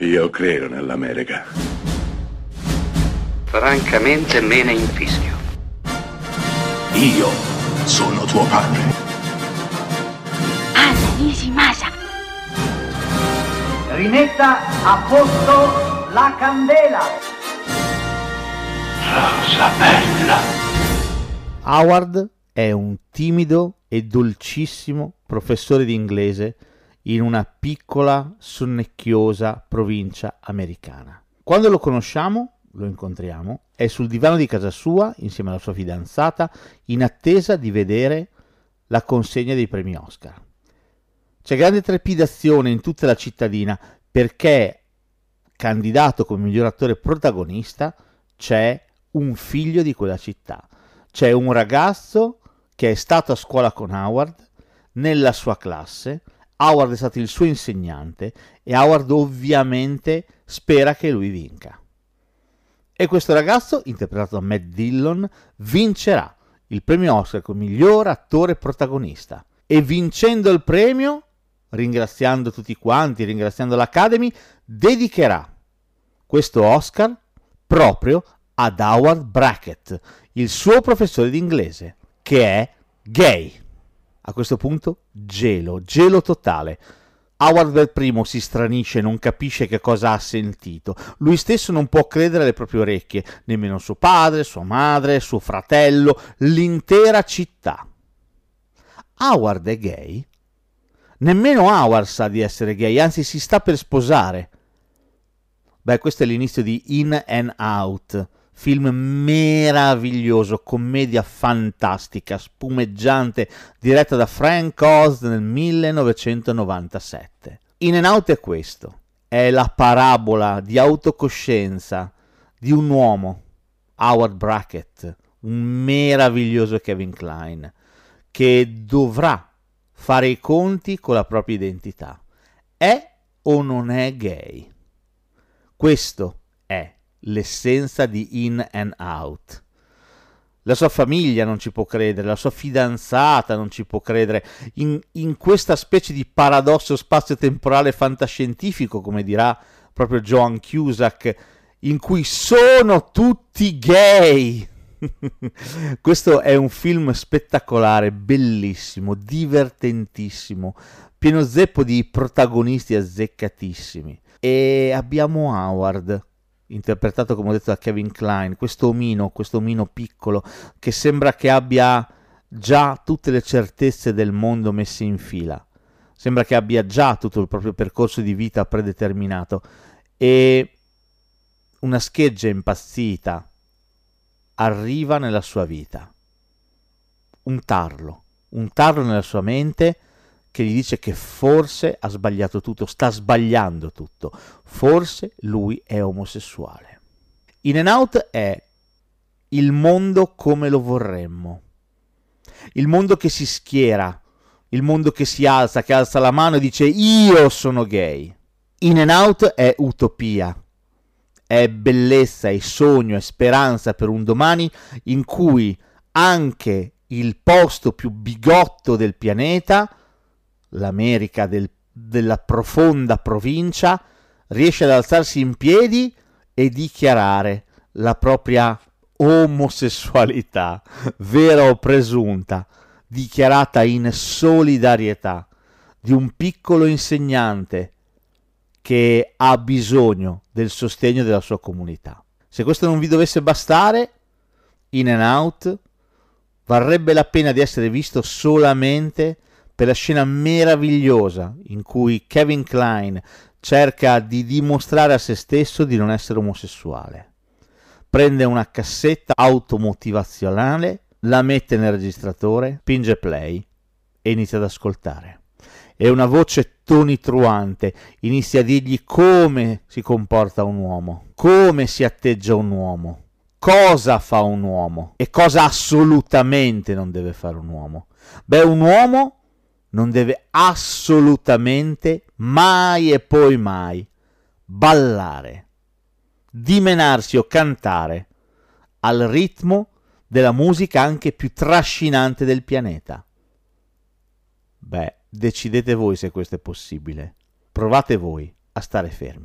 Io credo nell'America. Francamente me ne infischio. Io sono tuo padre. Anna Nishimasa. Rimetta a posto la candela. Rosa bella. Howard è un timido e dolcissimo professore di inglese in una piccola, sonnecchiosa provincia americana. Quando lo conosciamo, lo incontriamo, è sul divano di casa sua insieme alla sua fidanzata in attesa di vedere la consegna dei premi Oscar. C'è grande trepidazione in tutta la cittadina perché candidato come miglior attore protagonista c'è un figlio di quella città. C'è un ragazzo che è stato a scuola con Howard, nella sua classe, Howard è stato il suo insegnante e Howard ovviamente spera che lui vinca. E questo ragazzo, interpretato da Matt Dillon, vincerà il premio Oscar come miglior attore protagonista. E vincendo il premio, ringraziando tutti quanti, ringraziando l'Academy, dedicherà questo Oscar proprio ad Howard Brackett, il suo professore di inglese, che è gay. A questo punto gelo, gelo totale. Howard per primo si stranisce, non capisce che cosa ha sentito. Lui stesso non può credere alle proprie orecchie, nemmeno suo padre, sua madre, suo fratello, l'intera città. Howard è gay? Nemmeno Howard sa di essere gay, anzi si sta per sposare. Beh, questo è l'inizio di In and Out, film meraviglioso, commedia fantastica, spumeggiante, diretta da Frank Oz nel 1997. In and Out è questo, è la parabola di autocoscienza di un uomo, Howard Brackett, un meraviglioso Kevin Klein, che dovrà fare i conti con la propria identità. È o non è gay? Questo è l'essenza di In and Out. La sua famiglia non ci può credere, la sua fidanzata non ci può credere, in, in questa specie di paradosso spazio-temporale fantascientifico, come dirà proprio Joan Cusack, in cui sono tutti gay. Questo è un film spettacolare, bellissimo, divertentissimo, pieno zeppo di protagonisti azzeccatissimi. E abbiamo Howard, interpretato come ho detto da Kevin Klein, questo omino, questo omino piccolo che sembra che abbia già tutte le certezze del mondo messe in fila. Sembra che abbia già tutto il proprio percorso di vita predeterminato e una scheggia impazzita arriva nella sua vita. Un tarlo, un tarlo nella sua mente che gli dice che forse ha sbagliato tutto, sta sbagliando tutto, forse lui è omosessuale. In and Out è il mondo come lo vorremmo, il mondo che si schiera, il mondo che si alza, che alza la mano e dice io sono gay. In and Out è utopia, è bellezza, è sogno, è speranza per un domani in cui anche il posto più bigotto del pianeta l'America del, della profonda provincia, riesce ad alzarsi in piedi e dichiarare la propria omosessualità, vera o presunta, dichiarata in solidarietà di un piccolo insegnante che ha bisogno del sostegno della sua comunità. Se questo non vi dovesse bastare, In and Out varrebbe la pena di essere visto solamente per la scena meravigliosa in cui Kevin Klein cerca di dimostrare a se stesso di non essere omosessuale. Prende una cassetta automotivazionale, la mette nel registratore, pinge play e inizia ad ascoltare. E una voce tonitruante inizia a dirgli come si comporta un uomo, come si atteggia un uomo, cosa fa un uomo e cosa assolutamente non deve fare un uomo. Beh, un uomo non deve assolutamente mai e poi mai ballare, dimenarsi o cantare al ritmo della musica anche più trascinante del pianeta. Beh, decidete voi se questo è possibile. Provate voi a stare fermi.